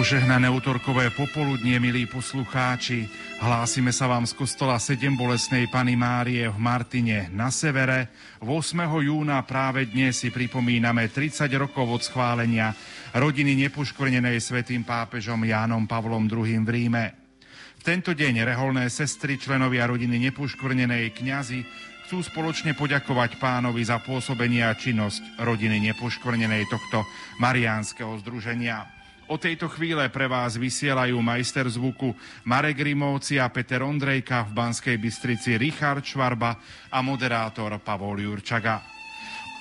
Požehnané útorkové popoludnie, milí poslucháči. Hlásime sa vám z kostola 7 bolesnej Pany Márie v Martine na severe. 8. júna práve dnes si pripomíname 30 rokov od schválenia rodiny nepoškvrnenej svetým pápežom Jánom Pavlom II v Ríme. V tento deň reholné sestry, členovia rodiny nepoškvrnenej kňazi chcú spoločne poďakovať pánovi za pôsobenie a činnosť rodiny nepoškvrnenej tohto mariánskeho združenia. O tejto chvíle pre vás vysielajú majster zvuku Marek Rimovci a Peter Ondrejka v Banskej Bystrici Richard Švarba a moderátor Pavol Jurčaga.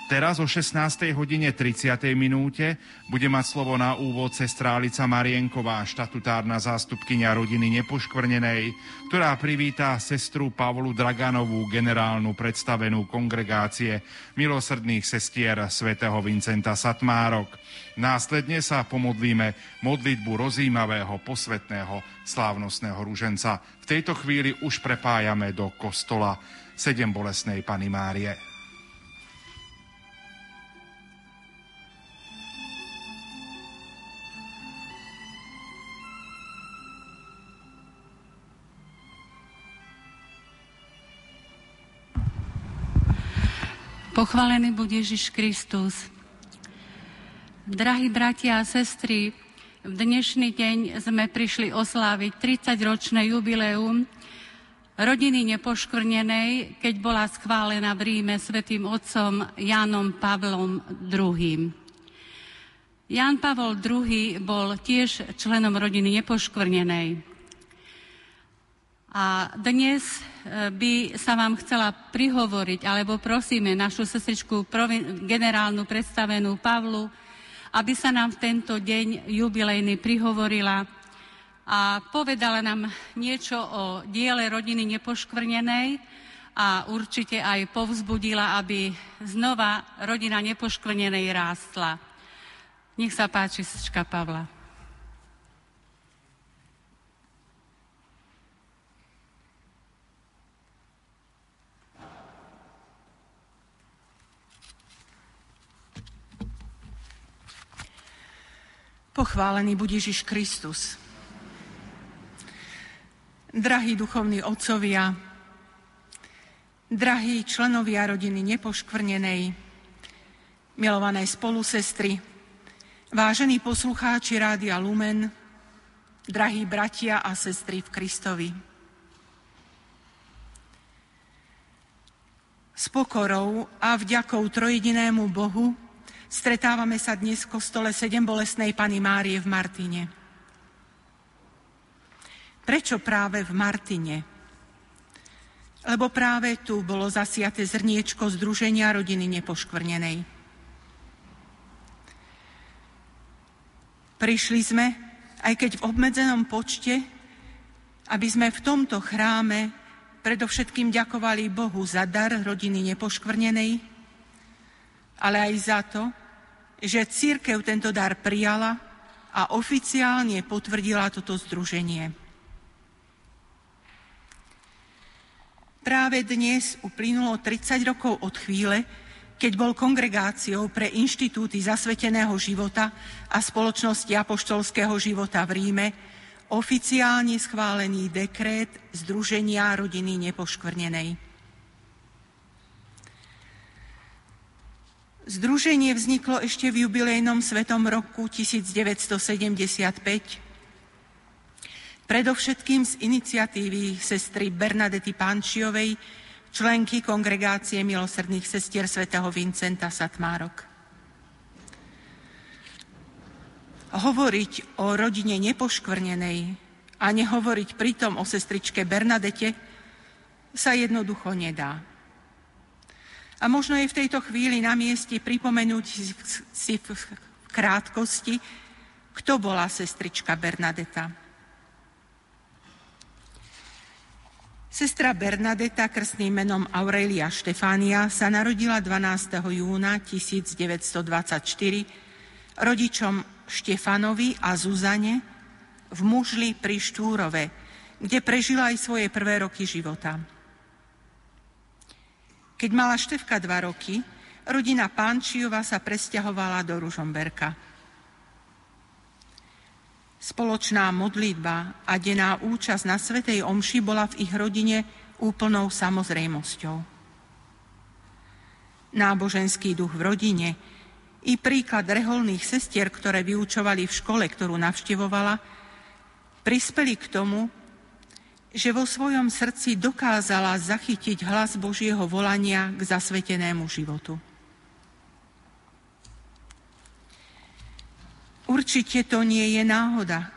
Teraz o 16. hodine 30. minúte bude mať slovo na úvod sestrálica Marienková, štatutárna zástupkynia rodiny Nepoškvrnenej, ktorá privítá sestru Pavlu Draganovú, generálnu predstavenú kongregácie milosrdných sestier svätého Vincenta Satmárok. Následne sa pomodlíme modlitbu rozímavého posvetného slávnostného ruženca. V tejto chvíli už prepájame do kostola sedem bolesnej Pany Márie. Pochválený bude Ježiš Kristus. Drahí bratia a sestry, v dnešný deň sme prišli osláviť 30-ročné jubileum rodiny nepoškvrnenej, keď bola schválená v Ríme svätým otcom Jánom Pavlom II. Ján Pavol II bol tiež členom rodiny nepoškvrnenej. A dnes e, by sa vám chcela prihovoriť, alebo prosíme našu sestričku generálnu predstavenú Pavlu, aby sa nám v tento deň jubilejný prihovorila a povedala nám niečo o diele rodiny nepoškvrnenej a určite aj povzbudila, aby znova rodina nepoškvrnenej rástla. Nech sa páči, sečka Pavla. Pochválený bude Ježiš Kristus. Drahí duchovní otcovia, drahí členovia rodiny nepoškvrnenej, milované spolusestry, vážení poslucháči Rádia Lumen, drahí bratia a sestry v Kristovi. S pokorou a vďakou trojedinému Bohu Stretávame sa dnes v kostole 7 bolesnej Pany Márie v Martine. Prečo práve v Martine? Lebo práve tu bolo zasiate zrniečko Združenia rodiny nepoškvrnenej. Prišli sme, aj keď v obmedzenom počte, aby sme v tomto chráme predovšetkým ďakovali Bohu za dar rodiny nepoškvrnenej, ale aj za to, že církev tento dar prijala a oficiálne potvrdila toto združenie. Práve dnes uplynulo 30 rokov od chvíle, keď bol kongregáciou pre inštitúty zasveteného života a spoločnosti apoštolského života v Ríme oficiálne schválený dekrét Združenia rodiny nepoškvrnenej. Združenie vzniklo ešte v jubilejnom svetom roku 1975, predovšetkým z iniciatívy sestry Bernadety Pančiovej, členky kongregácie milosrdných sestier svätého Vincenta Satmárok. Hovoriť o rodine nepoškvrnenej a nehovoriť pritom o sestričke Bernadete sa jednoducho nedá. A možno je v tejto chvíli na mieste pripomenúť si v krátkosti, kto bola sestrička Bernadeta. Sestra Bernadeta krstným menom Aurelia Štefánia sa narodila 12. júna 1924 rodičom Štefanovi a Zuzane v Mužli pri Štúrove, kde prežila aj svoje prvé roky života. Keď mala Števka dva roky, rodina Pánčiova sa presťahovala do Ružomberka. Spoločná modlitba a denná účasť na Svetej Omši bola v ich rodine úplnou samozrejmosťou. Náboženský duch v rodine i príklad reholných sestier, ktoré vyučovali v škole, ktorú navštevovala, prispeli k tomu, že vo svojom srdci dokázala zachytiť hlas Božieho volania k zasvetenému životu. Určite to nie je náhoda,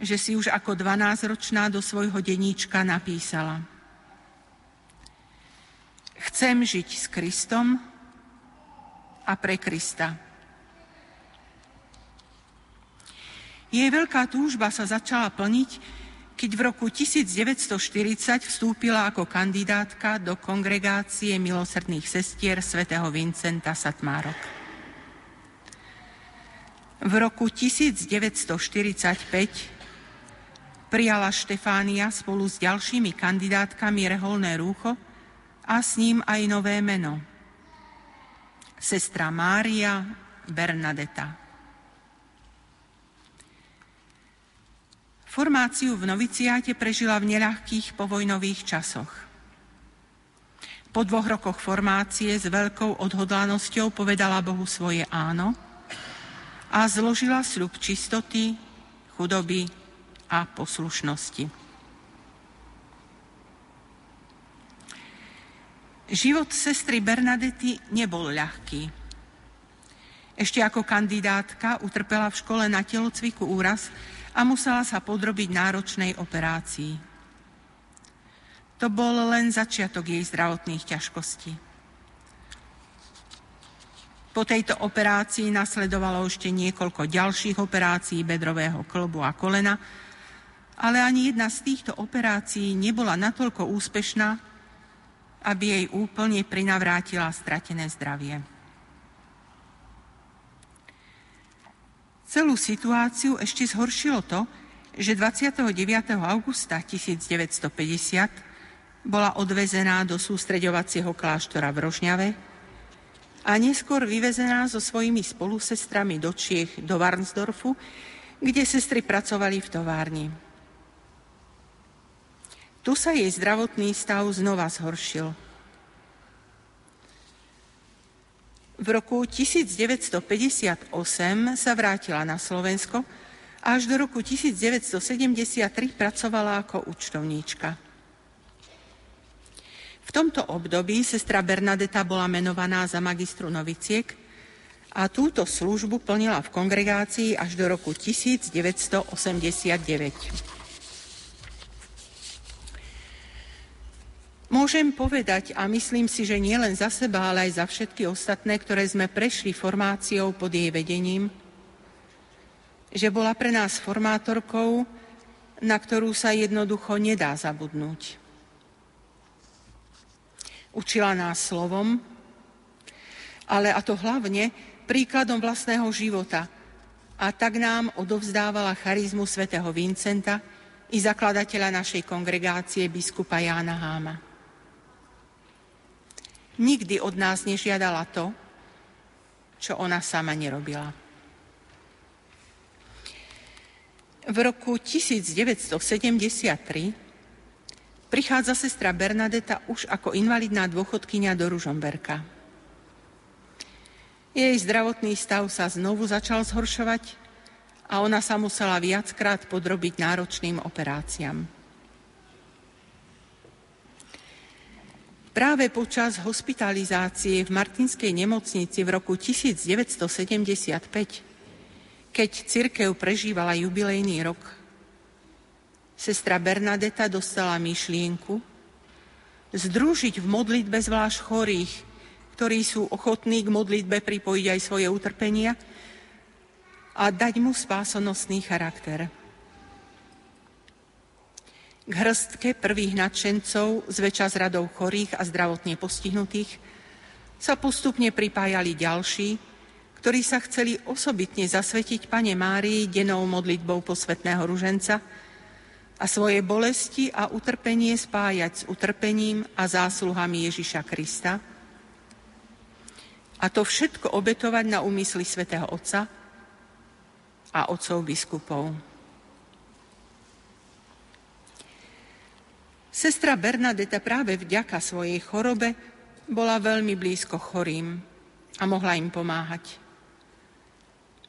že si už ako 12-ročná do svojho deníčka napísala. Chcem žiť s Kristom a pre Krista. Jej veľká túžba sa začala plniť, keď v roku 1940 vstúpila ako kandidátka do kongregácie milosrdných sestier svätého Vincenta Satmárok. V roku 1945 prijala Štefánia spolu s ďalšími kandidátkami reholné rúcho a s ním aj nové meno. Sestra Mária Bernadeta. Formáciu v noviciáte prežila v neľahkých povojnových časoch. Po dvoch rokoch formácie s veľkou odhodlanosťou povedala Bohu svoje áno a zložila sľub čistoty, chudoby a poslušnosti. Život sestry Bernadety nebol ľahký. Ešte ako kandidátka utrpela v škole na telocviku úraz, a musela sa podrobiť náročnej operácii. To bol len začiatok jej zdravotných ťažkostí. Po tejto operácii nasledovalo ešte niekoľko ďalších operácií bedrového klbu a kolena, ale ani jedna z týchto operácií nebola natoľko úspešná, aby jej úplne prinavrátila stratené zdravie. Celú situáciu ešte zhoršilo to, že 29. augusta 1950 bola odvezená do sústreďovacieho kláštora v Rožňave a neskôr vyvezená so svojimi spolusestrami do Čiech, do Varnsdorfu, kde sestry pracovali v továrni. Tu sa jej zdravotný stav znova zhoršil – V roku 1958 sa vrátila na Slovensko a až do roku 1973 pracovala ako účtovníčka. V tomto období sestra Bernadeta bola menovaná za magistru noviciek a túto službu plnila v kongregácii až do roku 1989. Môžem povedať, a myslím si, že nie len za seba, ale aj za všetky ostatné, ktoré sme prešli formáciou pod jej vedením, že bola pre nás formátorkou, na ktorú sa jednoducho nedá zabudnúť. Učila nás slovom, ale a to hlavne príkladom vlastného života. A tak nám odovzdávala charizmu svätého Vincenta i zakladateľa našej kongregácie biskupa Jána Háma nikdy od nás nežiadala to, čo ona sama nerobila. V roku 1973 prichádza sestra Bernadeta už ako invalidná dôchodkynia do Ružomberka. Jej zdravotný stav sa znovu začal zhoršovať a ona sa musela viackrát podrobiť náročným operáciám. Práve počas hospitalizácie v Martinskej nemocnici v roku 1975, keď cirkev prežívala jubilejný rok, sestra Bernadeta dostala myšlienku združiť v modlitbe zvlášť chorých, ktorí sú ochotní k modlitbe pripojiť aj svoje utrpenia a dať mu spásonosný charakter. K hrstke prvých nadšencov, zväčša z radov chorých a zdravotne postihnutých, sa postupne pripájali ďalší, ktorí sa chceli osobitne zasvetiť Pane Márii denou modlitbou posvetného ruženca a svoje bolesti a utrpenie spájať s utrpením a zásluhami Ježiša Krista a to všetko obetovať na úmysly svätého Otca a otcov biskupov. Sestra Bernadeta práve vďaka svojej chorobe bola veľmi blízko chorým a mohla im pomáhať.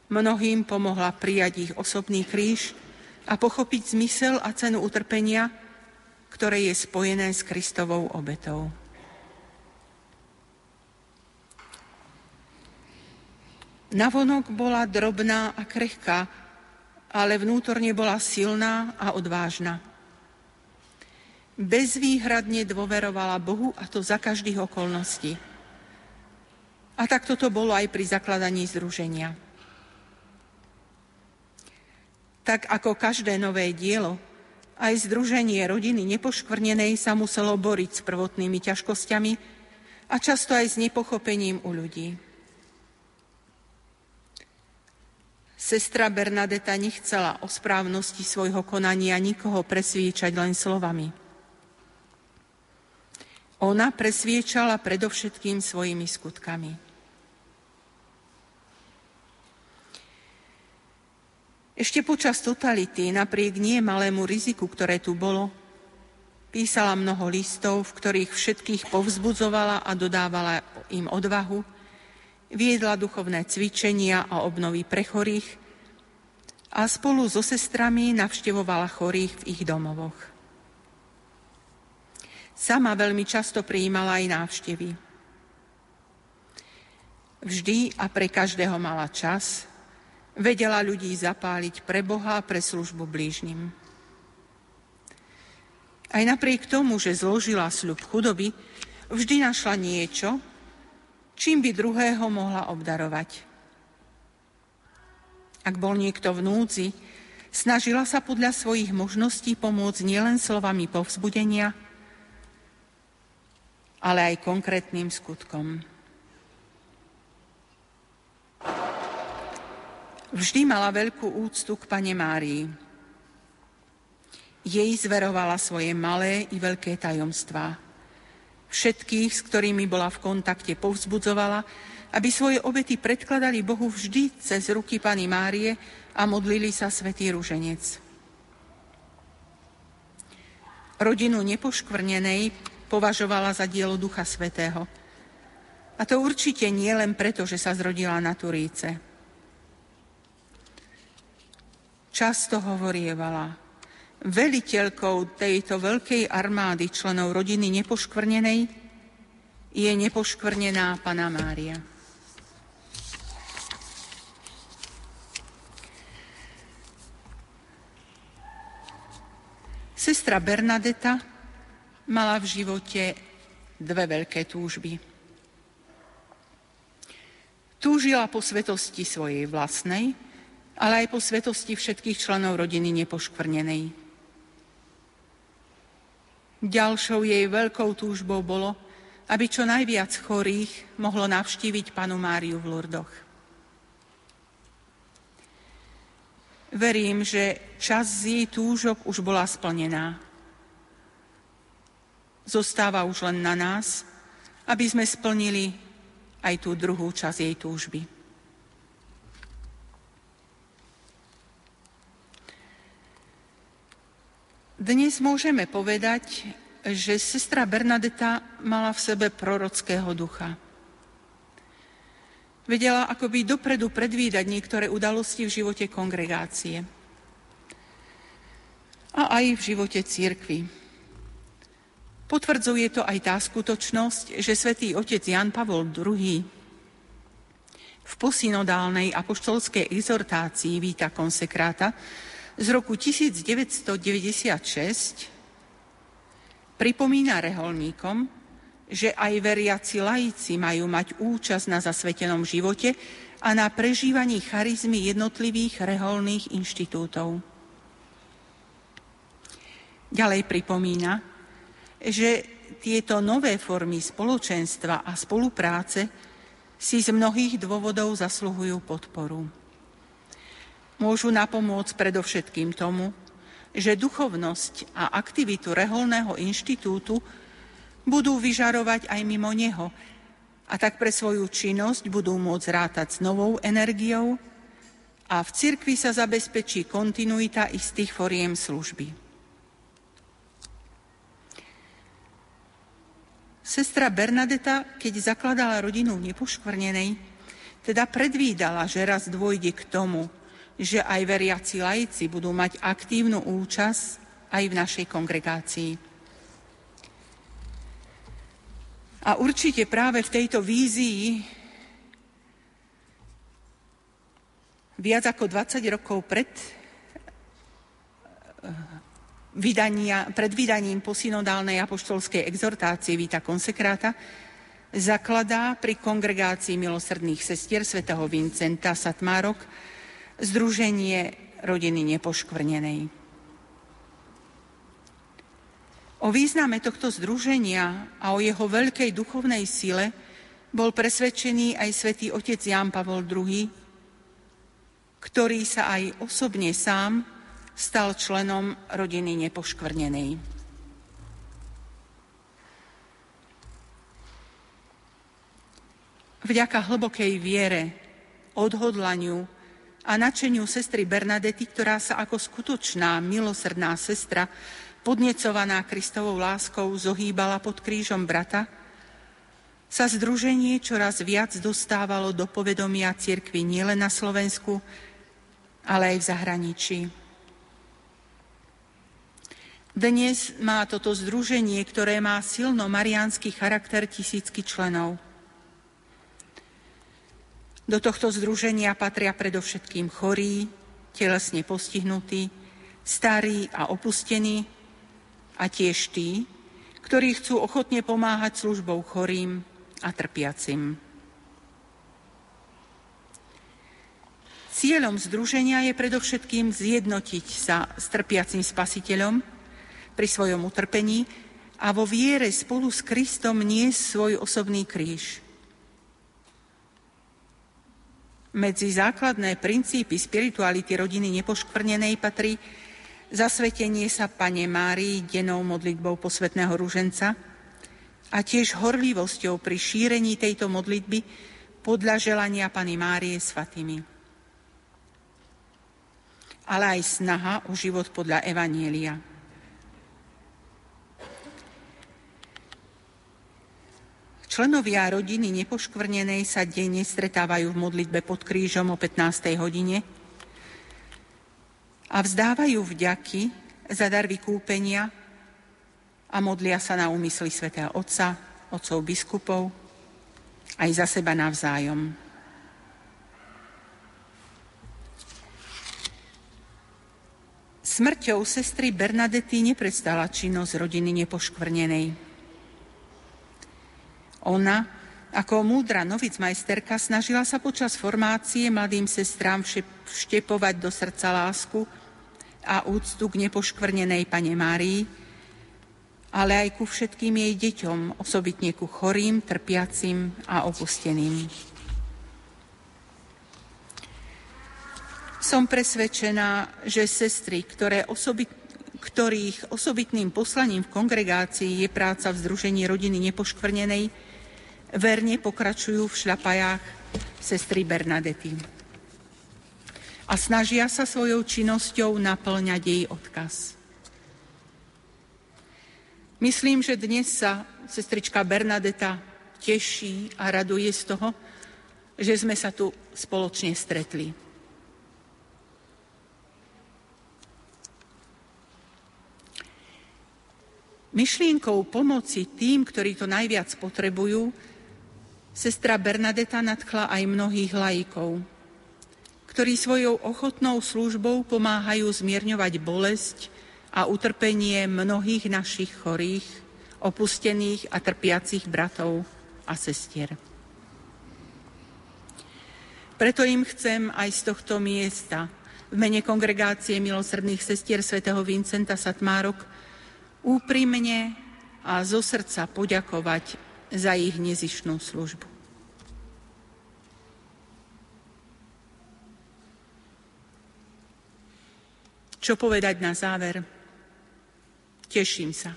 Mnohým pomohla prijať ich osobný kríž a pochopiť zmysel a cenu utrpenia, ktoré je spojené s Kristovou obetou. Navonok bola drobná a krehká, ale vnútorne bola silná a odvážna. Bezvýhradne dôverovala Bohu a to za každých okolností. A tak toto bolo aj pri zakladaní združenia. Tak ako každé nové dielo, aj združenie rodiny nepoškvrnenej sa muselo boriť s prvotnými ťažkosťami a často aj s nepochopením u ľudí. Sestra Bernadeta nechcela o správnosti svojho konania nikoho presviečať len slovami. Ona presviečala predovšetkým svojimi skutkami. Ešte počas totality, napriek nie malému riziku, ktoré tu bolo, písala mnoho listov, v ktorých všetkých povzbudzovala a dodávala im odvahu, viedla duchovné cvičenia a obnovy pre chorých a spolu so sestrami navštevovala chorých v ich domovoch. Sama veľmi často prijímala aj návštevy. Vždy a pre každého mala čas, vedela ľudí zapáliť pre Boha a pre službu blížnym. Aj napriek tomu, že zložila sľub chudoby, vždy našla niečo, čím by druhého mohla obdarovať. Ak bol niekto v núdzi, snažila sa podľa svojich možností pomôcť nielen slovami povzbudenia, ale aj konkrétnym skutkom. Vždy mala veľkú úctu k Pane Márii. Jej zverovala svoje malé i veľké tajomstvá. Všetkých, s ktorými bola v kontakte, povzbudzovala, aby svoje obety predkladali Bohu vždy cez ruky Pany Márie a modlili sa Svetý Ruženec. Rodinu nepoškvrnenej považovala za dielo Ducha Svetého. A to určite nie len preto, že sa zrodila na Turíce. Často hovorievala, veliteľkou tejto veľkej armády členov rodiny nepoškvrnenej je nepoškvrnená Pana Mária. Sestra Bernadeta mala v živote dve veľké túžby. Túžila po svetosti svojej vlastnej, ale aj po svetosti všetkých členov rodiny nepoškvrnenej. Ďalšou jej veľkou túžbou bolo, aby čo najviac chorých mohlo navštíviť panu Máriu v Lurdoch. Verím, že čas z jej túžok už bola splnená. Zostáva už len na nás, aby sme splnili aj tú druhú časť jej túžby. Dnes môžeme povedať, že sestra Bernadeta mala v sebe prorockého ducha. Vedela akoby dopredu predvídať niektoré udalosti v živote kongregácie a aj v živote církvy. Potvrdzuje to aj tá skutočnosť, že svätý otec Jan Pavol II v posynodálnej apoštolskej exhortácii Víta konsekráta z roku 1996 pripomína reholníkom, že aj veriaci laici majú mať účasť na zasvetenom živote a na prežívaní charizmy jednotlivých reholných inštitútov. Ďalej pripomína, že tieto nové formy spoločenstva a spolupráce si z mnohých dôvodov zasluhujú podporu môžu napomôcť predovšetkým tomu, že duchovnosť a aktivitu Reholného inštitútu budú vyžarovať aj mimo neho a tak pre svoju činnosť budú môcť rátať s novou energiou a v cirkvi sa zabezpečí kontinuita istých foriem služby. Sestra Bernadeta, keď zakladala rodinu nepoškvrnenej, teda predvídala, že raz dôjde k tomu, že aj veriaci laici budú mať aktívnu účasť aj v našej kongregácii. A určite práve v tejto vízii viac ako 20 rokov pred vydania, pred vydaním posynodálnej apoštolskej exhortácie Vita Konsekráta zakladá pri kongregácii milosrdných sestier svätého Vincenta Satmárok Združenie rodiny nepoškvrnenej. O význame tohto združenia a o jeho veľkej duchovnej sile bol presvedčený aj svätý otec Ján Pavol II, ktorý sa aj osobne sám stal členom rodiny nepoškvrnenej. Vďaka hlbokej viere, odhodlaniu a načeniu sestry Bernadety, ktorá sa ako skutočná milosrdná sestra, podnecovaná Kristovou láskou, zohýbala pod krížom brata, sa združenie čoraz viac dostávalo do povedomia cirkvi nielen na Slovensku, ale aj v zahraničí. Dnes má toto združenie, ktoré má silno mariánsky charakter tisícky členov. Do tohto združenia patria predovšetkým chorí, telesne postihnutí, starí a opustení a tiež tí, ktorí chcú ochotne pomáhať službou chorým a trpiacim. Cieľom združenia je predovšetkým zjednotiť sa s trpiacim spasiteľom, pri svojom utrpení a vo viere spolu s Kristom nie svoj osobný kríž. Medzi základné princípy spirituality rodiny nepoškvrnenej patrí zasvetenie sa Pane Márii denou modlitbou posvetného ruženca a tiež horlivosťou pri šírení tejto modlitby podľa želania Pany Márie svatými. Ale aj snaha o život podľa Evanielia. Členovia rodiny nepoškvrnenej sa denne stretávajú v modlitbe pod krížom o 15. hodine a vzdávajú vďaky za dar vykúpenia a modlia sa na úmysly svätého Otca, otcov biskupov, aj za seba navzájom. Smrťou sestry Bernadety neprestala činnosť rodiny nepoškvrnenej. Ona, ako múdra majsterka, snažila sa počas formácie mladým sestrám vštepovať do srdca lásku a úctu k nepoškvrnenej Pane Márii, ale aj ku všetkým jej deťom, osobitne ku chorým, trpiacim a opusteným. Som presvedčená, že sestry, ktoré osobit, ktorých osobitným poslaním v kongregácii je práca v Združení rodiny nepoškvrnenej, verne pokračujú v šľapajách sestry Bernadety. A snažia sa svojou činnosťou naplňať jej odkaz. Myslím, že dnes sa sestrička Bernadeta teší a raduje z toho, že sme sa tu spoločne stretli. Myšlienkou pomoci tým, ktorí to najviac potrebujú, Sestra Bernadeta nadchla aj mnohých laikov, ktorí svojou ochotnou službou pomáhajú zmierňovať bolesť a utrpenie mnohých našich chorých, opustených a trpiacich bratov a sestier. Preto im chcem aj z tohto miesta v mene kongregácie milosrdných sestier svätého Vincenta Satmárok úprimne a zo srdca poďakovať za ich nezišnú službu. Čo povedať na záver? Teším sa.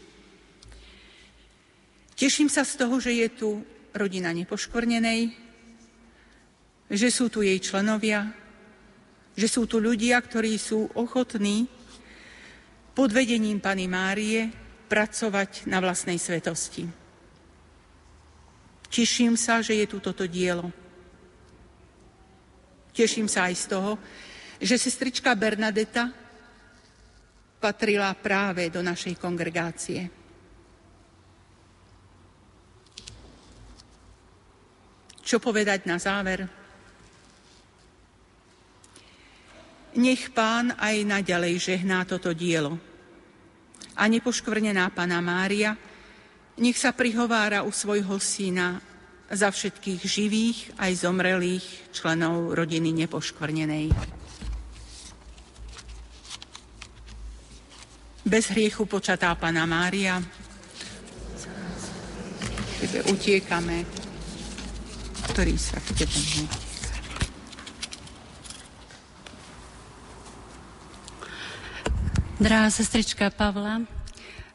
Teším sa z toho, že je tu rodina nepoškvrnenej, že sú tu jej členovia, že sú tu ľudia, ktorí sú ochotní pod vedením Pany Márie pracovať na vlastnej svetosti. Teším sa, že je tu toto dielo. Teším sa aj z toho, že sestrička Bernadeta patrila práve do našej kongregácie. Čo povedať na záver? Nech pán aj naďalej žehná toto dielo. A nepoškvrnená pána Mária, nech sa prihovára u svojho syna za všetkých živých aj zomrelých členov rodiny nepoškvrnenej. Bez hriechu počatá Pana Mária, utiekame, ktorý sa k tebe Drahá sestrička Pavla,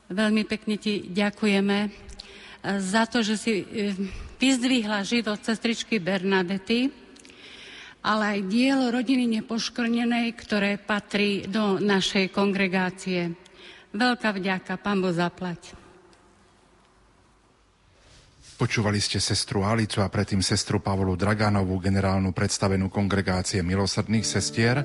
veľmi pekne ti ďakujeme e, za to, že si e, vyzdvihla život sestričky Bernadety, ale aj dielo rodiny nepoškrnenej, ktoré patrí do našej kongregácie. Veľká vďaka, pán Boh zaplať. Počúvali ste sestru Alicu a predtým sestru Pavolu Draganovú, generálnu predstavenú kongregácie milosrdných sestier.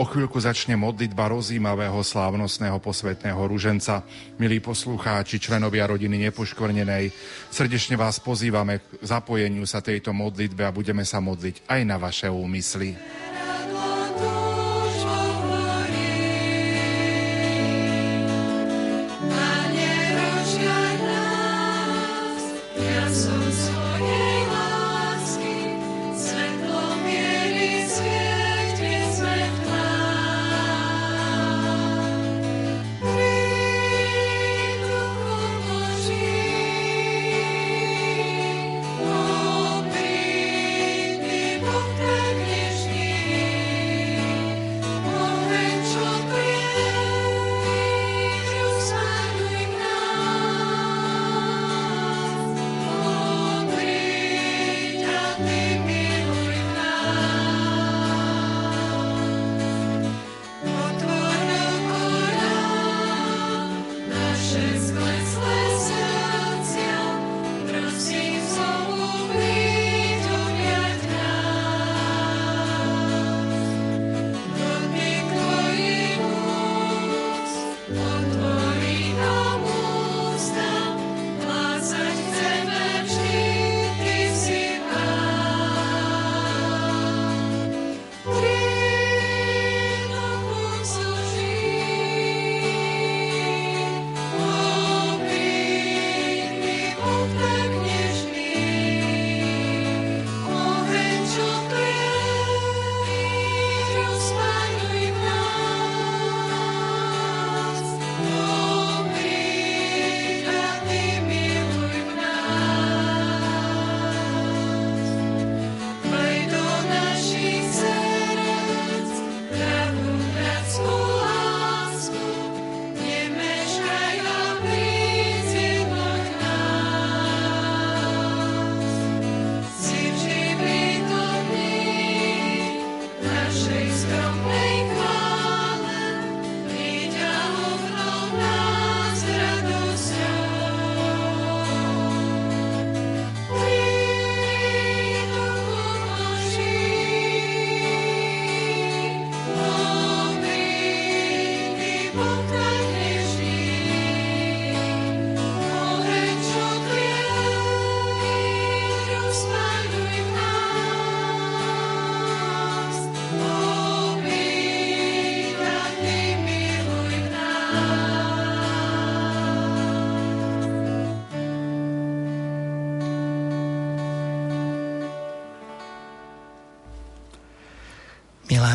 O chvíľku začne modlitba rozímavého slávnostného posvetného ruženca. Milí poslucháči, členovia rodiny nepoškvrnenej, srdečne vás pozývame k zapojeniu sa tejto modlitbe a budeme sa modliť aj na vaše úmysly.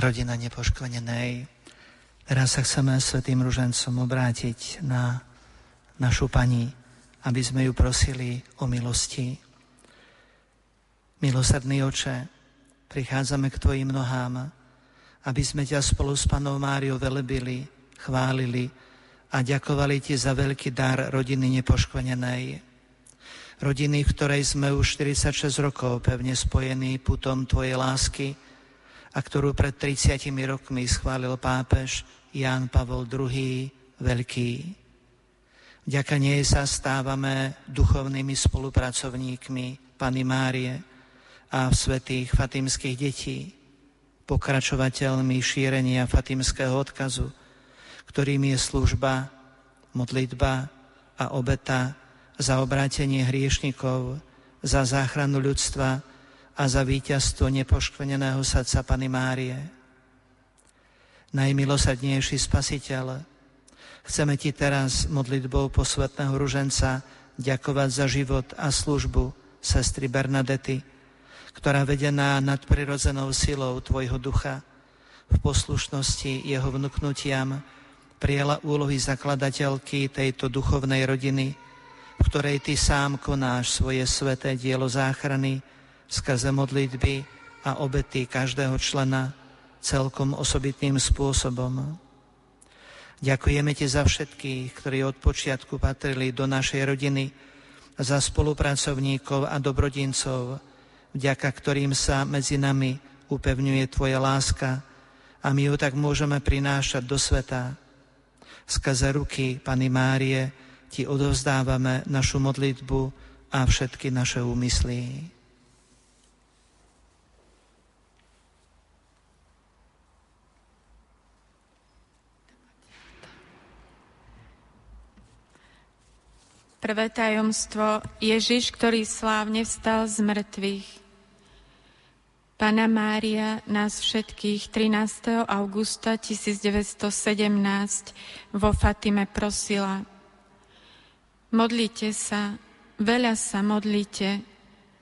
Rodina nepoškvrnenej. Teraz sa chceme Svetým Ružencom obrátiť na našu Pani, aby sme ju prosili o milosti. Milosrdný oče, prichádzame k Tvojim nohám, aby sme ťa spolu s Panou Máriou velebili, chválili a ďakovali Ti za veľký dar rodiny nepoškvrnenej. Rodiny, v ktorej sme už 46 rokov pevne spojení putom Tvojej lásky, a ktorú pred 30 rokmi schválil pápež Ján Pavol II Veľký. Vďaka nej sa stávame duchovnými spolupracovníkmi Pany Márie a svetých fatimských detí, pokračovateľmi šírenia fatimského odkazu, ktorým je služba, modlitba a obeta za obrátenie hriešnikov, za záchranu ľudstva a za víťazstvo nepoškveneného srdca Pany Márie. Najmilosadnejší spasiteľ, chceme Ti teraz modlitbou posvetného ruženca ďakovať za život a službu sestry Bernadety, ktorá vedená nadprirodzenou silou Tvojho ducha v poslušnosti jeho vnúknutiam prijala úlohy zakladateľky tejto duchovnej rodiny, v ktorej Ty sám konáš svoje sveté dielo záchrany skrze modlitby a obety každého člena celkom osobitným spôsobom. Ďakujeme Ti za všetkých, ktorí od počiatku patrili do našej rodiny, za spolupracovníkov a dobrodincov, vďaka ktorým sa medzi nami upevňuje Tvoja láska a my ju tak môžeme prinášať do sveta. Skrze ruky Pany Márie Ti odovzdávame našu modlitbu a všetky naše úmysly. Prvé tajomstvo Ježiš, ktorý slávne vstal z mŕtvych. Pana Mária nás všetkých 13. augusta 1917 vo Fatime prosila Modlite sa, veľa sa modlite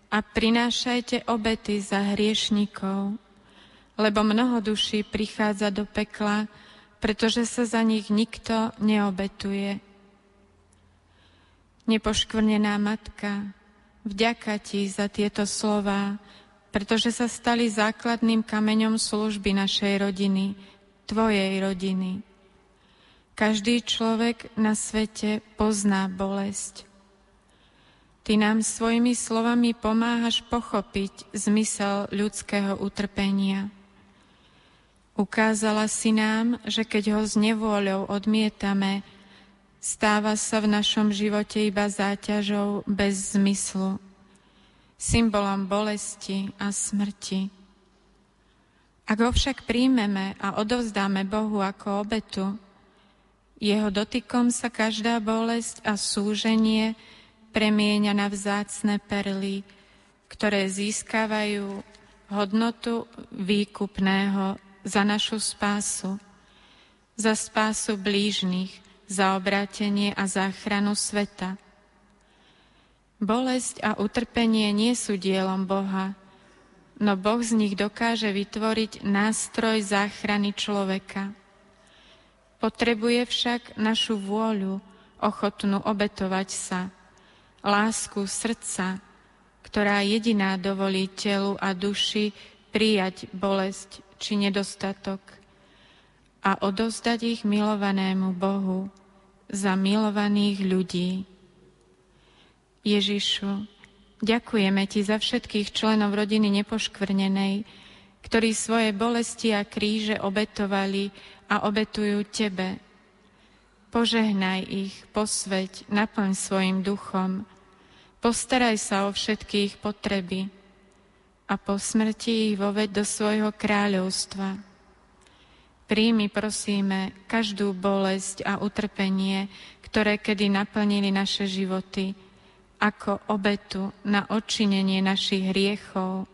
a prinášajte obety za hriešnikov, lebo mnoho duší prichádza do pekla, pretože sa za nich nikto neobetuje. Nepoškvrnená matka, vďaka ti za tieto slová, pretože sa stali základným kameňom služby našej rodiny, tvojej rodiny. Každý človek na svete pozná bolesť. Ty nám svojimi slovami pomáhaš pochopiť zmysel ľudského utrpenia. Ukázala si nám, že keď ho s nevôľou odmietame, stáva sa v našom živote iba záťažou bez zmyslu symbolom bolesti a smrti. Ak ho však príjmeme a odovzdáme Bohu ako obetu, jeho dotykom sa každá bolesť a súženie premieňa na vzácne perly, ktoré získavajú hodnotu výkupného za našu spásu, za spásu blížnych, za obrátenie a záchranu sveta. Bolesť a utrpenie nie sú dielom Boha, no Boh z nich dokáže vytvoriť nástroj záchrany človeka. Potrebuje však našu vôľu, ochotnú obetovať sa, lásku srdca, ktorá jediná dovolí telu a duši prijať bolesť či nedostatok a odozdať ich milovanému Bohu za milovaných ľudí. Ježišu, ďakujeme Ti za všetkých členov rodiny nepoškvrnenej, ktorí svoje bolesti a kríže obetovali a obetujú Tebe. Požehnaj ich, posveď, naplň svojim duchom, postaraj sa o všetkých potreby a po smrti ich voved do svojho kráľovstva. Príjmi, prosíme, každú bolesť a utrpenie, ktoré kedy naplnili naše životy, ako obetu na odčinenie našich hriechov,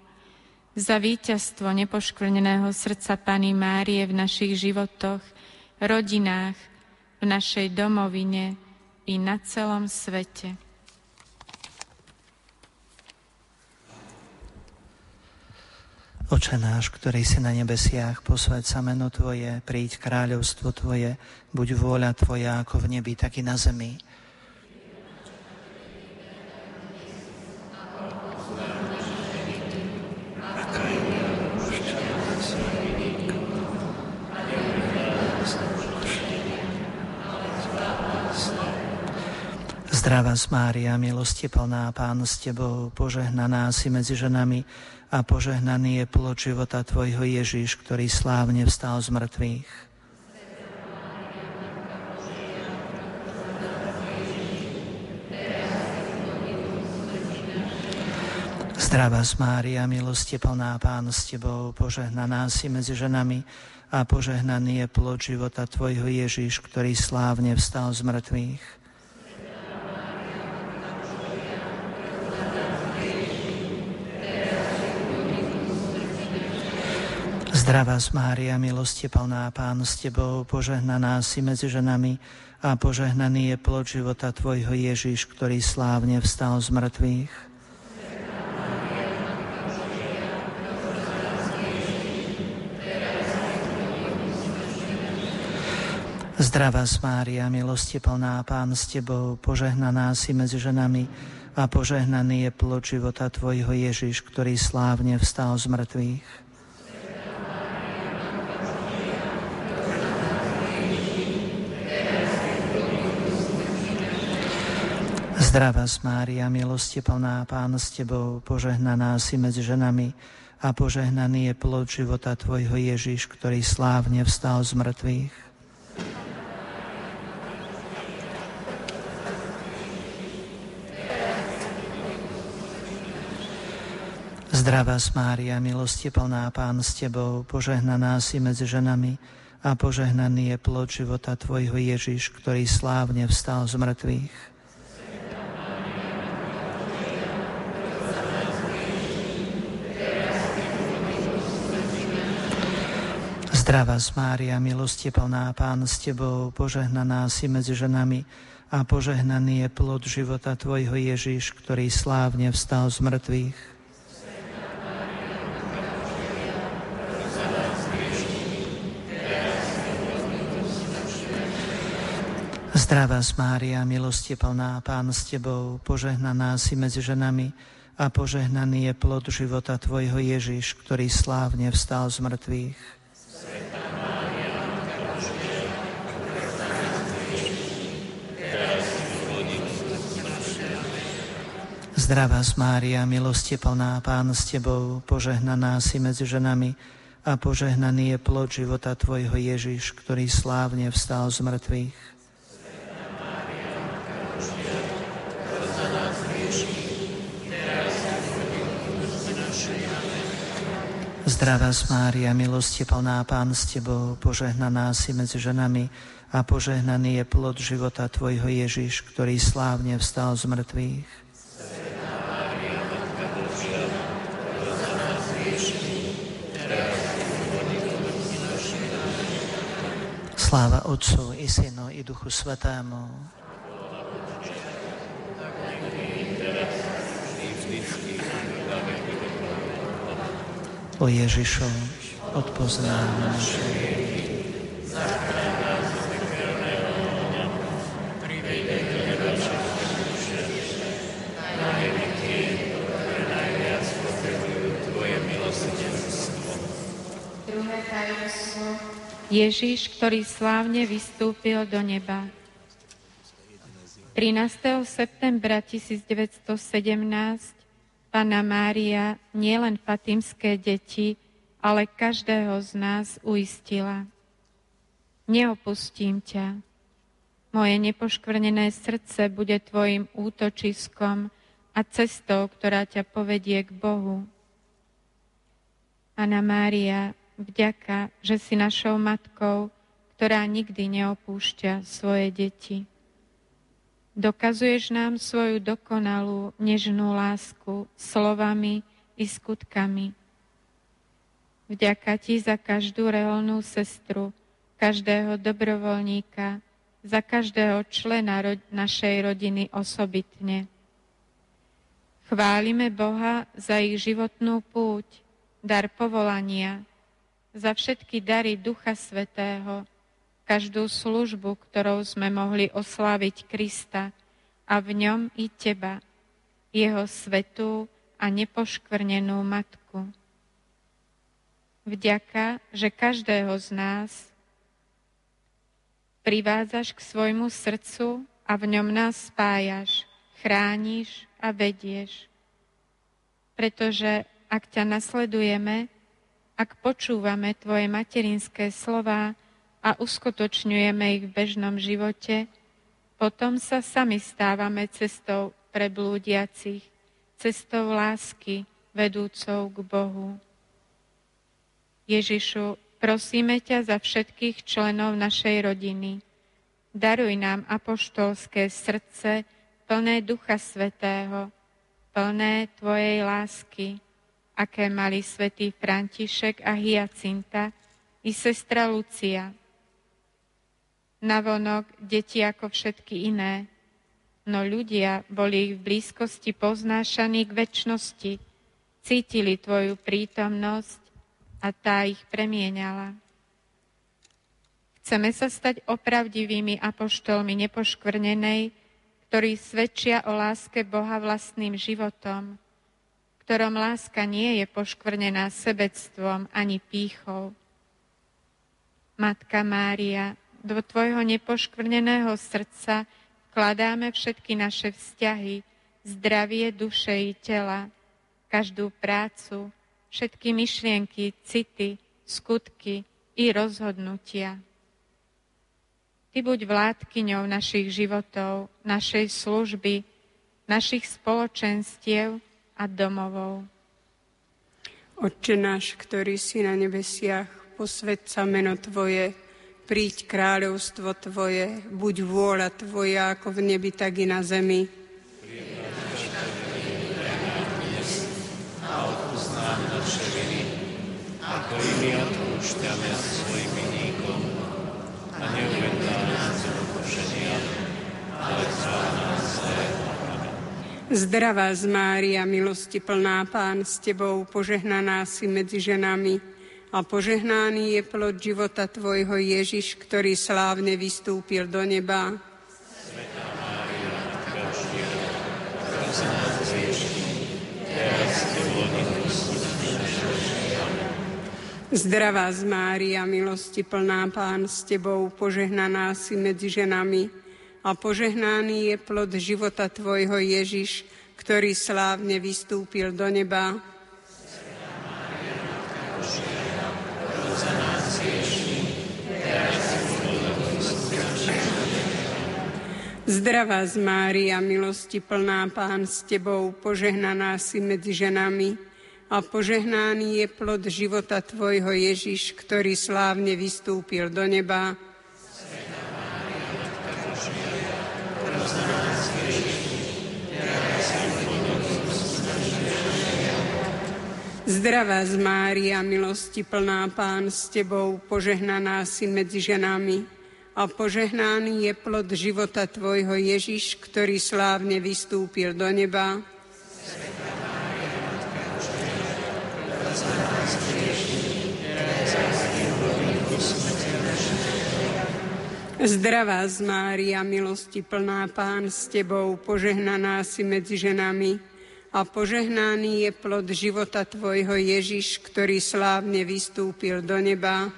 za víťazstvo nepoškvrneného srdca Pany Márie v našich životoch, rodinách, v našej domovine i na celom svete. Oče náš, ktorý si na nebesiach, posved sa meno Tvoje, príď kráľovstvo Tvoje, buď vôľa Tvoja ako v nebi, tak i na zemi. Zdravá Mária, milosti plná, Pán s Tebou, požehnaná si medzi ženami a požehnaný je plod života Tvojho Ježiš, ktorý slávne vstal z mŕtvych. Zdravá z Mária, milosti plná Pán s Tebou, požehnaná si medzi ženami a požehnaný je plod života Tvojho Ježiš, ktorý slávne vstal z mŕtvych. Zdravá Mária, milosti plná Pán s Tebou, požehnaná si medzi ženami a požehnaný je plod života Tvojho Ježiš, ktorý slávne vstal z mŕtvych. Zdravá Mária, milosti plná Pán s Tebou, požehnaná si medzi ženami a požehnaný je plod života Tvojho Ježiš, ktorý slávne vstal z mŕtvych. Zdravá Mária, milosti plná Pán s Tebou, požehnaná si medzi ženami a požehnaný je plod života Tvojho Ježiš, ktorý slávne vstal z mŕtvych. Zdravá Mária, milosti plná Pán s Tebou, požehnaná si medzi ženami a požehnaný je plod života Tvojho Ježiš, ktorý slávne vstal z mŕtvych. Zdravá Mária, milosti plná Pán s Tebou, požehnaná si medzi ženami a požehnaný je plod života Tvojho Ježiš, ktorý slávne vstal z mŕtvych. Zdravá Mária, milosti plná, Pán s Tebou, požehnaná si medzi ženami a požehnaný je plod života Tvojho Ježiš, ktorý slávne vstal z mŕtvych. Zdravá Mária, milosti plná, Pán s Tebou, požehnaná si medzi ženami a požehnaný je plod života Tvojho Ježiš, ktorý slávne vstal z mŕtvych. Zdravá Mária, milosti plná Pán s Tebou, požehnaná si medzi ženami a požehnaný je plod života Tvojho Ježiš, ktorý slávne vstal z mŕtvych. Sláva Otcu i Synu i Duchu Svetému. O Ježišu, odpoznám naše Ježiš, ktorý slávne vystúpil do neba. 13. septembra 1917 Pana Mária nielen fatimské deti, ale každého z nás uistila. Neopustím ťa. Moje nepoškvrnené srdce bude tvojim útočiskom a cestou, ktorá ťa povedie k Bohu. Pana Mária, vďaka, že si našou matkou, ktorá nikdy neopúšťa svoje deti. Dokazuješ nám svoju dokonalú, nežnú lásku slovami i skutkami. Vďaka Ti za každú reálnú sestru, každého dobrovoľníka, za každého člena ro- našej rodiny osobitne. Chválime Boha za ich životnú púť, dar povolania, za všetky dary Ducha Svetého, každú službu, ktorou sme mohli osláviť Krista a v ňom i Teba, Jeho svetú a nepoškvrnenú Matku. Vďaka, že každého z nás privádzaš k svojmu srdcu a v ňom nás spájaš, chrániš a vedieš. Pretože ak ťa nasledujeme, ak počúvame Tvoje materinské slová, a uskutočňujeme ich v bežnom živote, potom sa sami stávame cestou pre blúdiacich, cestou lásky, vedúcou k Bohu. Ježišu, prosíme ťa za všetkých členov našej rodiny. Daruj nám apoštolské srdce, plné Ducha Svetého, plné Tvojej lásky, aké mali svätý František a Hyacinta i sestra Lucia. Navonok deti ako všetky iné, no ľudia boli v blízkosti poznášaní k väčšnosti, cítili Tvoju prítomnosť a tá ich premienala. Chceme sa stať opravdivými apoštolmi nepoškvrnenej, ktorí svedčia o láske Boha vlastným životom, ktorom láska nie je poškvrnená sebectvom ani pýchou. Matka Mária, do Tvojho nepoškvrneného srdca vkladáme všetky naše vzťahy, zdravie duše i tela, každú prácu, všetky myšlienky, city, skutky i rozhodnutia. Ty buď vládkyňou našich životov, našej služby, našich spoločenstiev a domovov. Otče náš, ktorý si na nebesiach, posved sa meno Tvoje, príď kráľovstvo Tvoje, buď vôľa Tvoja ako v nebi, tak i na zemi. ako i my odpúšťame svojim vinníkom a neuved nás do pokušenia, ale zbav nás zlého. Zdravá z Mária, milosti plná Pán s Tebou, požehnaná si medzi ženami a požehnaný je plod života Tvojho Ježiš, ktorý slávne vystúpil do neba. Zdravá z Mária, milosti plná Pán s Tebou, požehnaná si medzi ženami a požehnaný je plod života Tvojho Ježiš, ktorý slávne vystúpil do neba. Zdravá z Mária, milosti plná Pán s Tebou, požehnaná si medzi ženami a požehnaný je plod života Tvojho Ježiš, ktorý slávne vystúpil do neba. Zdravá z Mária, milosti plná Pán s Tebou, požehnaná si medzi ženami a požehnaný je plod života Tvojho Ježiš, ktorý slávne vystúpil do neba. Svetá Zdravá z Mária, milosti plná Pán s Tebou, požehnaná si medzi ženami a požehnaný je plod života Tvojho Ježiš, ktorý slávne vystúpil do neba.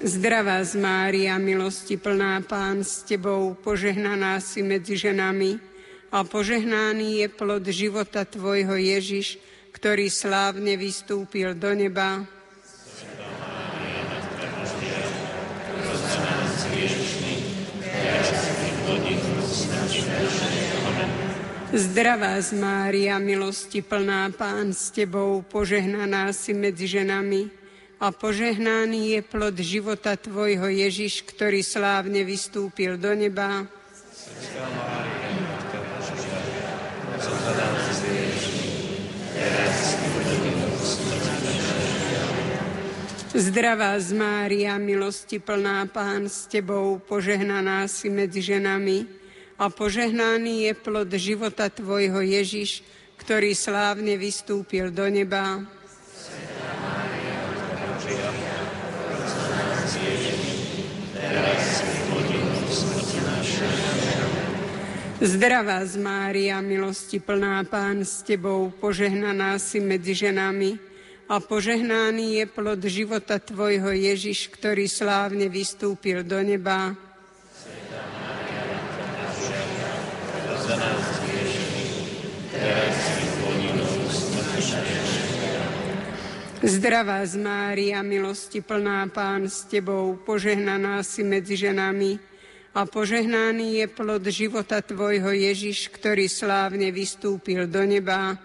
Zdravá z Mária, milosti plná Pán s Tebou, požehnaná si medzi ženami a požehnaný je plod života Tvojho Ježiš, ktorý slávne vystúpil do neba. Zdravá z Mária, milosti plná Pán s Tebou, požehnaná si medzi ženami a požehnaný je plod života Tvojho Ježiš, ktorý slávne vystúpil do neba. Zdravá z Mária, milosti plná Pán s Tebou, požehnaná si medzi ženami a požehnaný je plod života Tvojho Ježiš, ktorý slávne vystúpil do neba. Zdravá z Mária, milosti plná Pán s Tebou, požehnaná si medzi ženami a požehnaný je plod života Tvojho Ježiš, ktorý slávne vystúpil do neba. Zdravá z Mária, milosti plná Pán s Tebou, požehnaná si medzi ženami a požehnaný je plod života Tvojho Ježiš, ktorý slávne vystúpil do neba.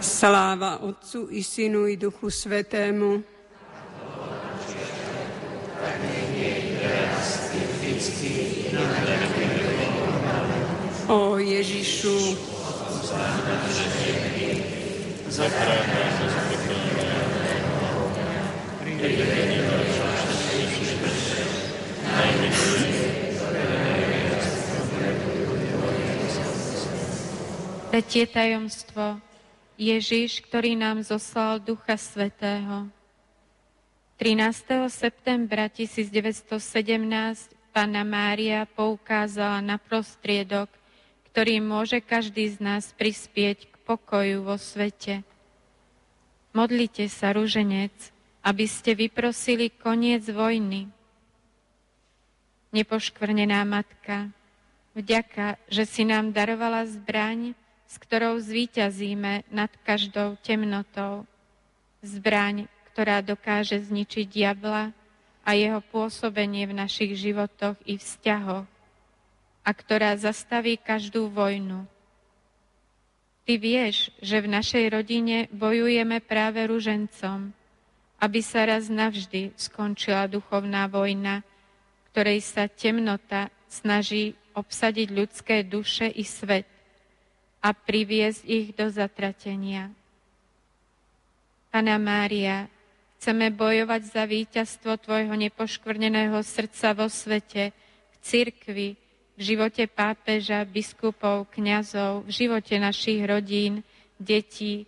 Sláva Otcu i Synu i Duchu Svetému. O Ježišu, Tretie tajomstvo. Ježiš, ktorý nám zoslal Ducha Svetého. 13. septembra 1917 Pana Mária poukázala na prostriedok, ktorý môže každý z nás prispieť k pokoju vo svete. Modlite sa, ruženec, aby ste vyprosili koniec vojny. Nepoškvrnená matka, vďaka, že si nám darovala zbraň, s ktorou zvíťazíme nad každou temnotou. Zbraň, ktorá dokáže zničiť diabla, a jeho pôsobenie v našich životoch i vzťahoch a ktorá zastaví každú vojnu. Ty vieš, že v našej rodine bojujeme práve ružencom, aby sa raz navždy skončila duchovná vojna, ktorej sa temnota snaží obsadiť ľudské duše i svet a priviesť ich do zatratenia. Pana Mária, Chceme bojovať za víťazstvo Tvojho nepoškvrneného srdca vo svete, v cirkvi, v živote pápeža, biskupov, kňazov, v živote našich rodín, detí,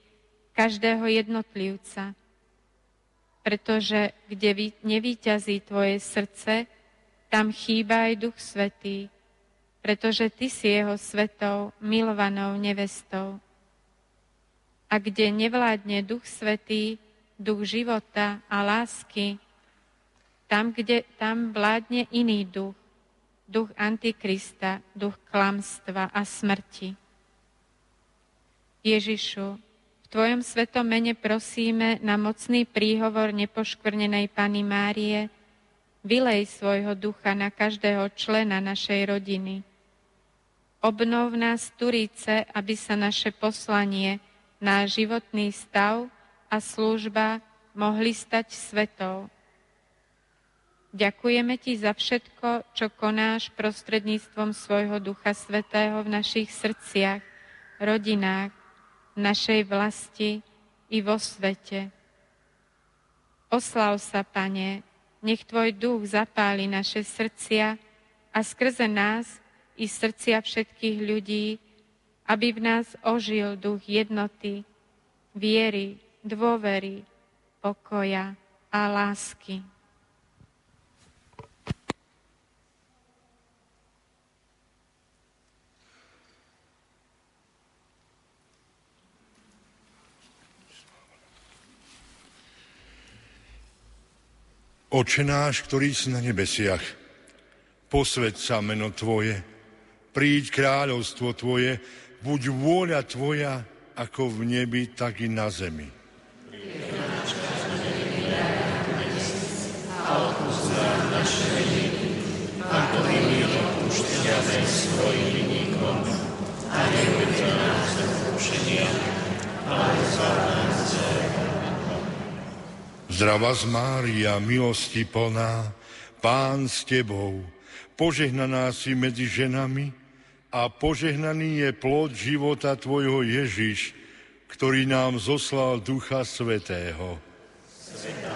každého jednotlivca. Pretože kde nevíťazí Tvoje srdce, tam chýba aj Duch Svetý, pretože Ty si jeho svetou, milovanou nevestou. A kde nevládne Duch Svetý, duch života a lásky, tam, kde tam vládne iný duch, duch Antikrista, duch klamstva a smrti. Ježišu, v Tvojom svetom mene prosíme na mocný príhovor nepoškvrnenej Pany Márie, vylej svojho ducha na každého člena našej rodiny. Obnov nás Turíce, aby sa naše poslanie, náš životný stav a služba mohli stať svetou. Ďakujeme Ti za všetko, čo konáš prostredníctvom svojho Ducha Svetého v našich srdciach, rodinách, našej vlasti i vo svete. Oslav sa, Pane, nech Tvoj duch zapáli naše srdcia a skrze nás i srdcia všetkých ľudí, aby v nás ožil duch jednoty, viery, dôvery, pokoja a lásky. Oče náš, ktorý si na nebesiach, posved sa meno Tvoje, príď kráľovstvo Tvoje, buď vôľa Tvoja, ako v nebi, tak i na zemi. A nás Zdrava z Mária, milosti plná, Pán s Tebou, požehnaná si medzi ženami a požehnaný je plod života Tvojho Ježiš, ktorý nám zoslal Ducha Svetého. Svetá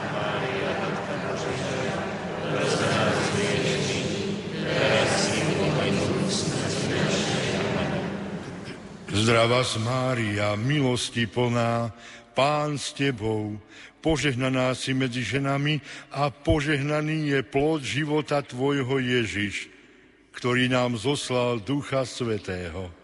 Zdrava z Mária, milosti plná, Pán s Tebou, požehnaná si medzi ženami a požehnaný je plod života Tvojho Ježiš, ktorý nám zoslal Ducha Svetého.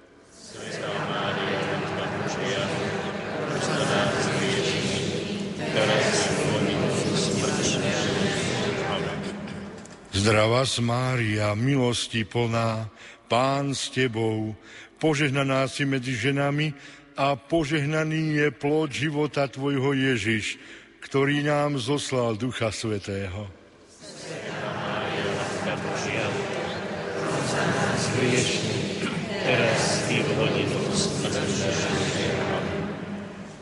Zdravá Mária, milosti plná, Pán s Tebou, požehnaná si medzi ženami a požehnaný je plod života Tvojho Ježiš, ktorý nám zoslal Ducha Svetého.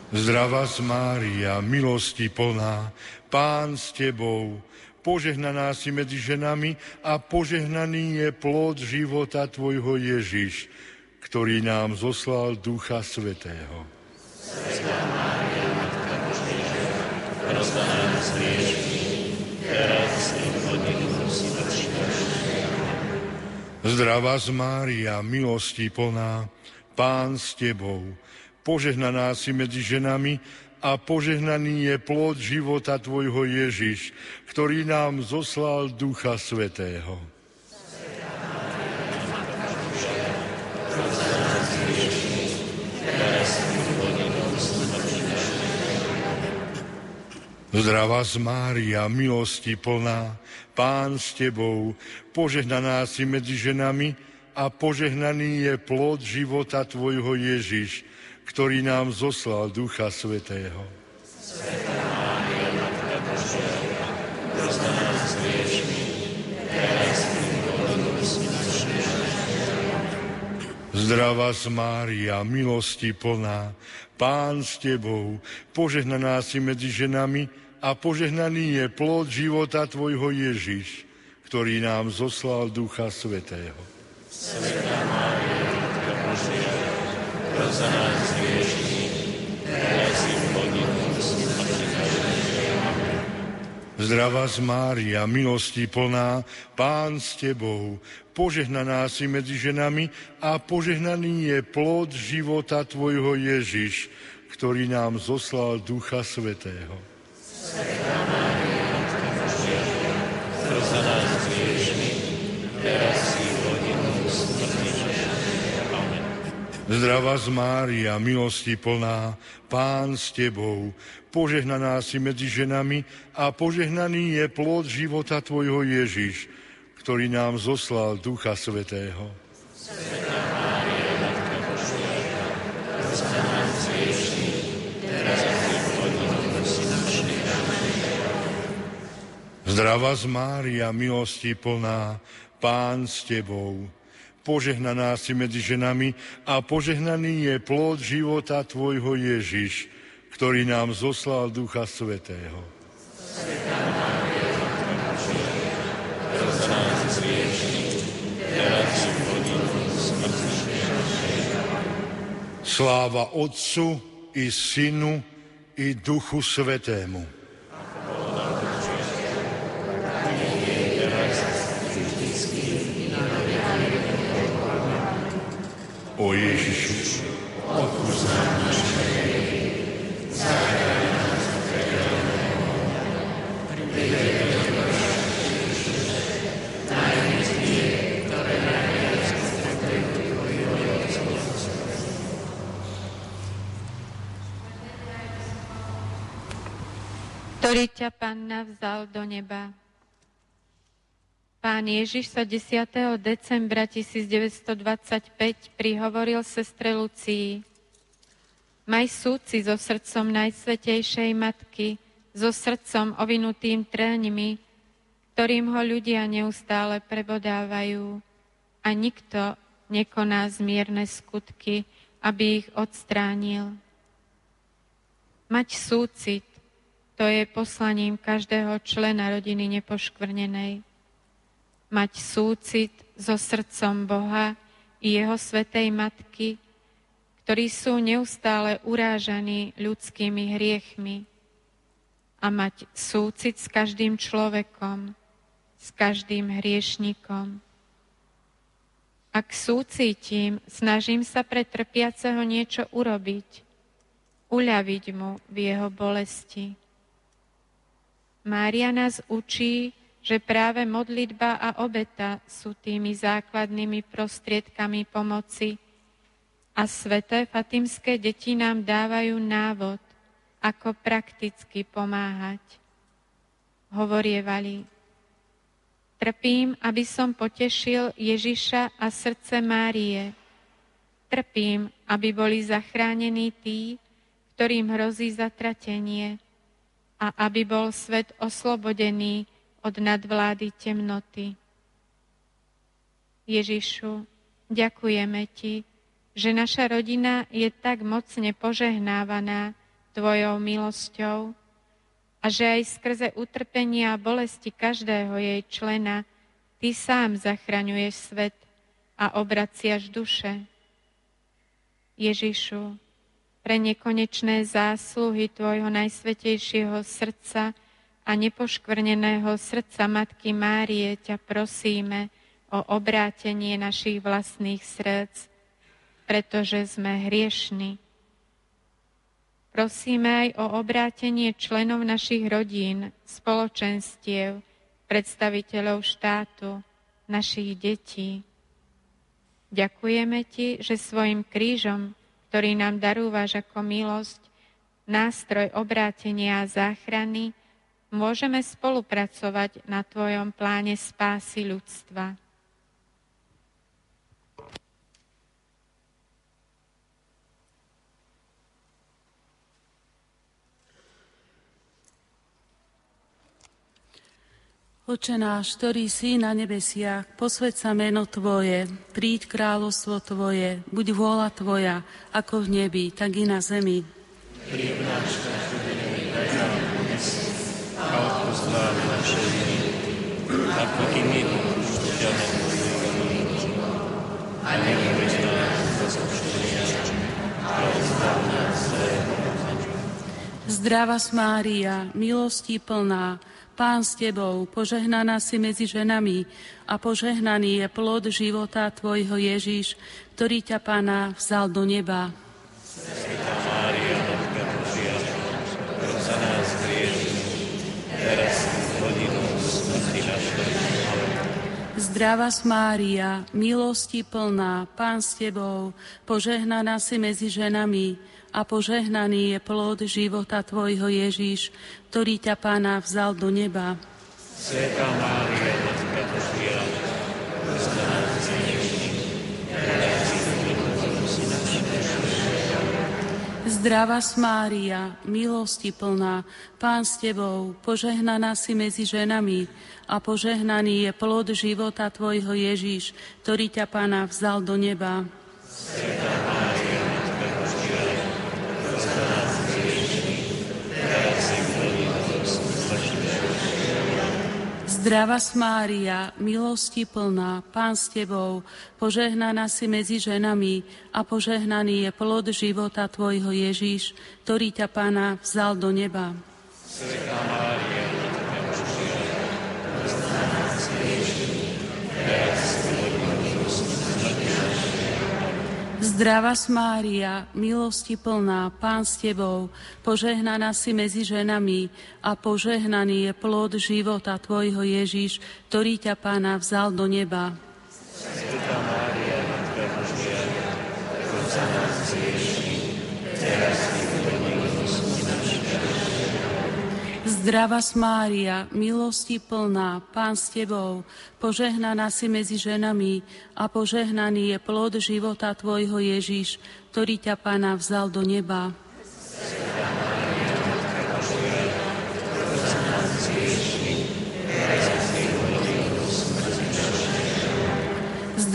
Zdravá Mária, milosti plná, Pán s Tebou, požehnaná si medzi ženami a požehnaný je plod života Tvojho Ježiš, ktorý nám zoslal Ducha Svetého. Svetá Mária, Matka Božia, nás teraz Zdravá z Mária, milosti plná, Pán s Tebou, požehnaná si medzi ženami a požehnaný je plod života Tvojho Ježiš, ktorý nám zoslal Ducha Svetého. Zdravá z Mária, milosti plná, Pán s Tebou, požehnaná si medzi ženami a požehnaný je plod života Tvojho Ježiš, ktorý nám zoslal Ducha Svetého. Svetá Mária, Matka Božia, Zdravá Mária, milosti plná, Pán s Tebou, požehnaná si medzi ženami a požehnaný je plod života Tvojho Ježiš, ktorý nám zoslal Ducha Svetého. Svetá Mária, za nás teraz i v Zdravá z Mária, milosti plná, Pán s Tebou, požehnaná si medzi ženami a požehnaný je plod života Tvojho Ježiš, ktorý nám zoslal Ducha Svetého. Zdravá z Mária, milosti plná, Pán s Tebou, požehnaná si medzi ženami a požehnaný je plod života Tvojho Ježiš, ktorý nám zoslal Ducha Svetého. Svetá Mária, Matka Božia, Zdravá z Mária, milosti plná, Pán s Tebou, požehnaná si medzi ženami a požehnaný je plod života Tvojho Ježiš, ktorý nám zoslal Ducha Svetého. Sláva Otcu i Synu i Duchu Svetému O Ježišu, odpúsť nám naše hriechy, zachráň nás od každého ktorý ťa Panna vzal do neba. Pán Ježiš sa 10. decembra 1925 prihovoril sestre Lucii. Maj súci so srdcom Najsvetejšej Matky, so srdcom ovinutým tréňmi, ktorým ho ľudia neustále prebodávajú a nikto nekoná zmierne skutky, aby ich odstránil. Mať súcit, to je poslaním každého člena rodiny nepoškvrnenej mať súcit so srdcom Boha i Jeho Svetej Matky, ktorí sú neustále urážaní ľudskými hriechmi a mať súcit s každým človekom, s každým hriešnikom. Ak súcitím, snažím sa pre trpiaceho niečo urobiť, uľaviť mu v jeho bolesti. Mária nás učí, že práve modlitba a obeta sú tými základnými prostriedkami pomoci a sveté fatimské deti nám dávajú návod, ako prakticky pomáhať. Hovorievali, Trpím, aby som potešil Ježiša a srdce Márie. Trpím, aby boli zachránení tí, ktorým hrozí zatratenie a aby bol svet oslobodený od nadvlády temnoty. Ježišu, ďakujeme Ti, že naša rodina je tak mocne požehnávaná Tvojou milosťou, a že aj skrze utrpenia a bolesti každého jej člena Ty sám zachraňuješ svet a obraciaš duše. Ježišu, pre nekonečné zásluhy Tvojho najsvetejšieho srdca a nepoškvrneného srdca Matky Márie ťa prosíme o obrátenie našich vlastných srdc, pretože sme hriešni Prosíme aj o obrátenie členov našich rodín, spoločenstiev, predstaviteľov štátu, našich detí. Ďakujeme Ti, že svojim krížom, ktorý nám darúvaš ako milosť, nástroj obrátenia a záchrany, môžeme spolupracovať na Tvojom pláne spásy ľudstva. Oče náš, ktorý si na nebesiach, posved sa meno Tvoje, príď kráľovstvo Tvoje, buď vôľa Tvoja, ako v nebi, tak i na zemi. Chlieb náš každodenný daj nám nám naše viny, ako i my odpúšťame a nevyveď nás do ale zbav nás zlého. Zdrava Mária, milosti plná, Pán s tebou, požehnaná si medzi ženami a požehnaný je plod života tvojho Ježiš, ktorý ťa Pána vzal do neba. Sveta Mária, Matka Božia, za nás teraz hodinu smrti našej. Zdrava Mária, milosti plná, Pán s Tebou, požehnaná si medzi ženami a požehnaný je plod života Tvojho Ježíš, ktorý ťa Pána vzal do neba. Sveta Mária, Zdrava Mária, milosti plná, Pán s Tebou, požehnaná si medzi ženami a požehnaný je plod života Tvojho Ježíš, ktorý ťa Pána vzal do neba. Sveta Mária, Zdrava Mária, milosti plná, Pán s Tebou, požehnaná si medzi ženami a požehnaný je plod života Tvojho Ježíš, ktorý ťa Pána vzal do neba. Sveta Mária, Zdrava Mária, milosti plná, Pán s Tebou, požehnaná si medzi ženami a požehnaný je plod života Tvojho Ježíš, ktorý ťa Pána vzal do neba. Sveta Mária, Matka Božia, za nás teraz Zdrava Mária, milosti plná, Pán s Tebou, požehnaná si medzi ženami a požehnaný je plod života Tvojho Ježíš, ktorý ťa Pána vzal do neba.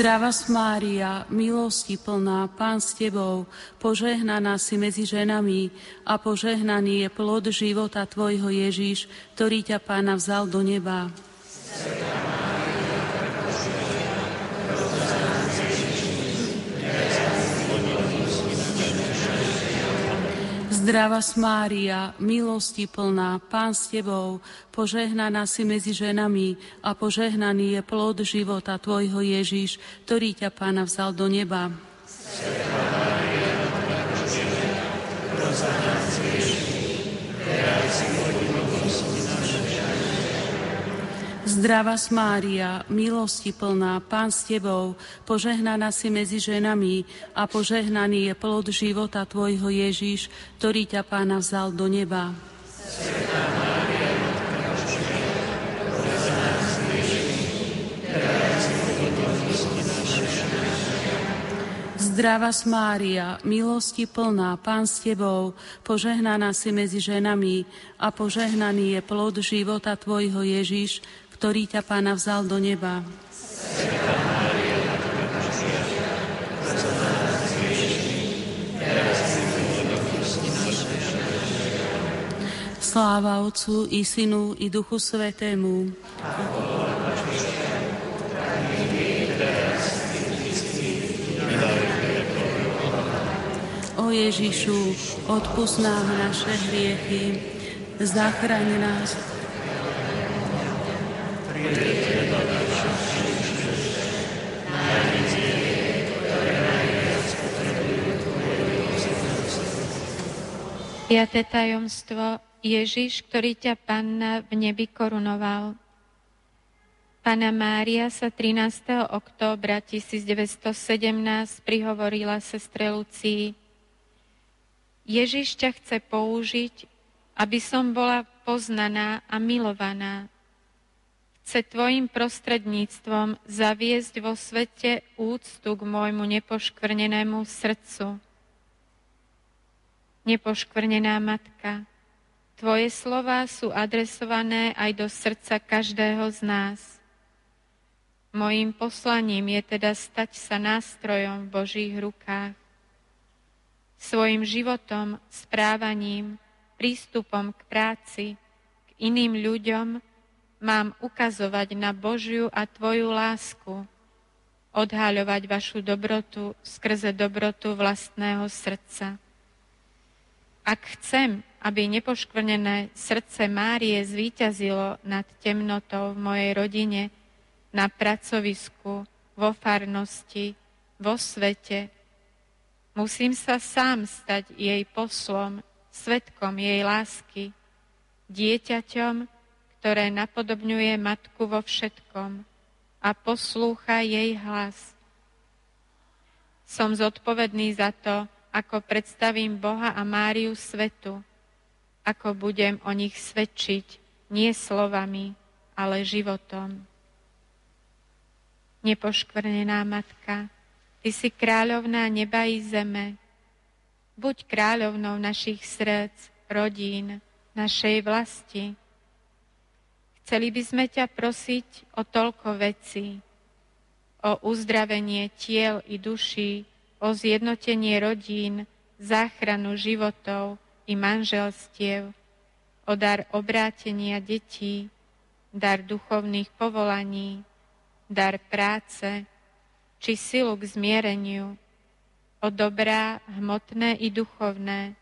Zdrava Mária, milosti plná, Pán s Tebou, požehnaná si medzi ženami a požehnaný je plod života Tvojho Ježíš, ktorý ťa Pána vzal do neba. Svetá Zdrava Mária, milosti plná, Pán s Tebou, požehnaná si medzi ženami a požehnaný je plod života Tvojho Ježíš, ktorý ťa Pána vzal do neba. Svetá Zdravá Mária, milosti plná, Pán s Tebou, požehnaná si medzi ženami a požehnaný je plod života Tvojho Ježiš, ktorý ťa Pána vzal do neba. Zdravá Mária, milosti plná, Pán s Tebou, požehnaná si medzi ženami a požehnaný je plod života Tvojho Ježiš, ktorý ťa Pána vzal do neba. Sláva Otcu i Synu i Duchu Svetému. O Ježišu, odpust nám naše hriechy, zachraň nás. Piaté tajomstvo Ježiš, ktorý ťa Panna v nebi korunoval. Pana Mária sa 13. októbra 1917 prihovorila sestre Lucii. Ježiš ťa chce použiť, aby som bola poznaná a milovaná. Chce tvojim prostredníctvom zaviesť vo svete úctu k môjmu nepoškvrnenému srdcu. Nepoškvrnená matka, Tvoje slova sú adresované aj do srdca každého z nás. Mojím poslaním je teda stať sa nástrojom v Božích rukách. Svojim životom, správaním, prístupom k práci, k iným ľuďom mám ukazovať na Božiu a Tvoju lásku, odhaľovať vašu dobrotu skrze dobrotu vlastného srdca. Ak chcem, aby nepoškvrnené srdce Márie zvíťazilo nad temnotou v mojej rodine, na pracovisku, vo farnosti, vo svete. Musím sa sám stať jej poslom, svetkom jej lásky, dieťaťom, ktoré napodobňuje matku vo všetkom a poslúcha jej hlas. Som zodpovedný za to, ako predstavím Boha a Máriu svetu, ako budem o nich svedčiť nie slovami, ale životom. Nepoškvrnená matka, Ty si kráľovná neba i zeme. Buď kráľovnou našich srdc, rodín, našej vlasti. Chceli by sme ťa prosiť o toľko vecí, o uzdravenie tiel i duší, o zjednotenie rodín, záchranu životov, i manželstiev, o dar obrátenia detí, dar duchovných povolaní, dar práce, či silu k zmiereniu, o dobrá hmotné i duchovné,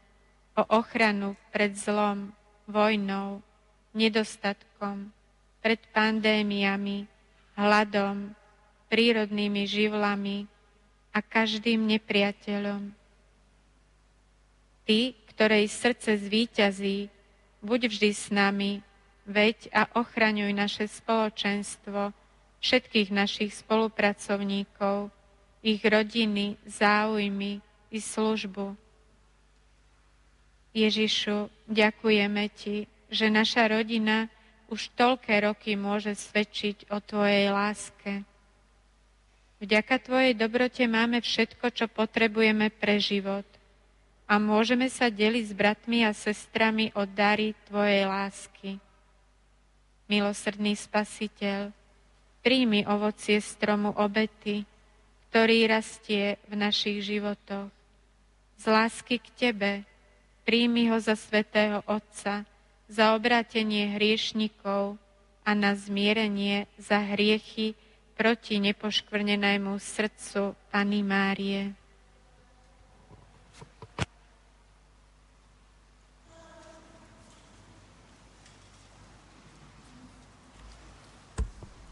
o ochranu pred zlom, vojnou, nedostatkom, pred pandémiami, hladom, prírodnými živlami a každým nepriateľom. Ty, ktorej srdce zvíťazí, buď vždy s nami, veď a ochraňuj naše spoločenstvo, všetkých našich spolupracovníkov, ich rodiny, záujmy i službu. Ježišu, ďakujeme Ti, že naša rodina už toľké roky môže svedčiť o Tvojej láske. Vďaka Tvojej dobrote máme všetko, čo potrebujeme pre život a môžeme sa deliť s bratmi a sestrami o dary Tvojej lásky. Milosrdný Spasiteľ, príjmi ovocie stromu obety, ktorý rastie v našich životoch. Z lásky k Tebe príjmi ho za svetého Otca, za obrátenie hriešnikov a na zmierenie za hriechy proti nepoškvrnenému srdcu Pany Márie.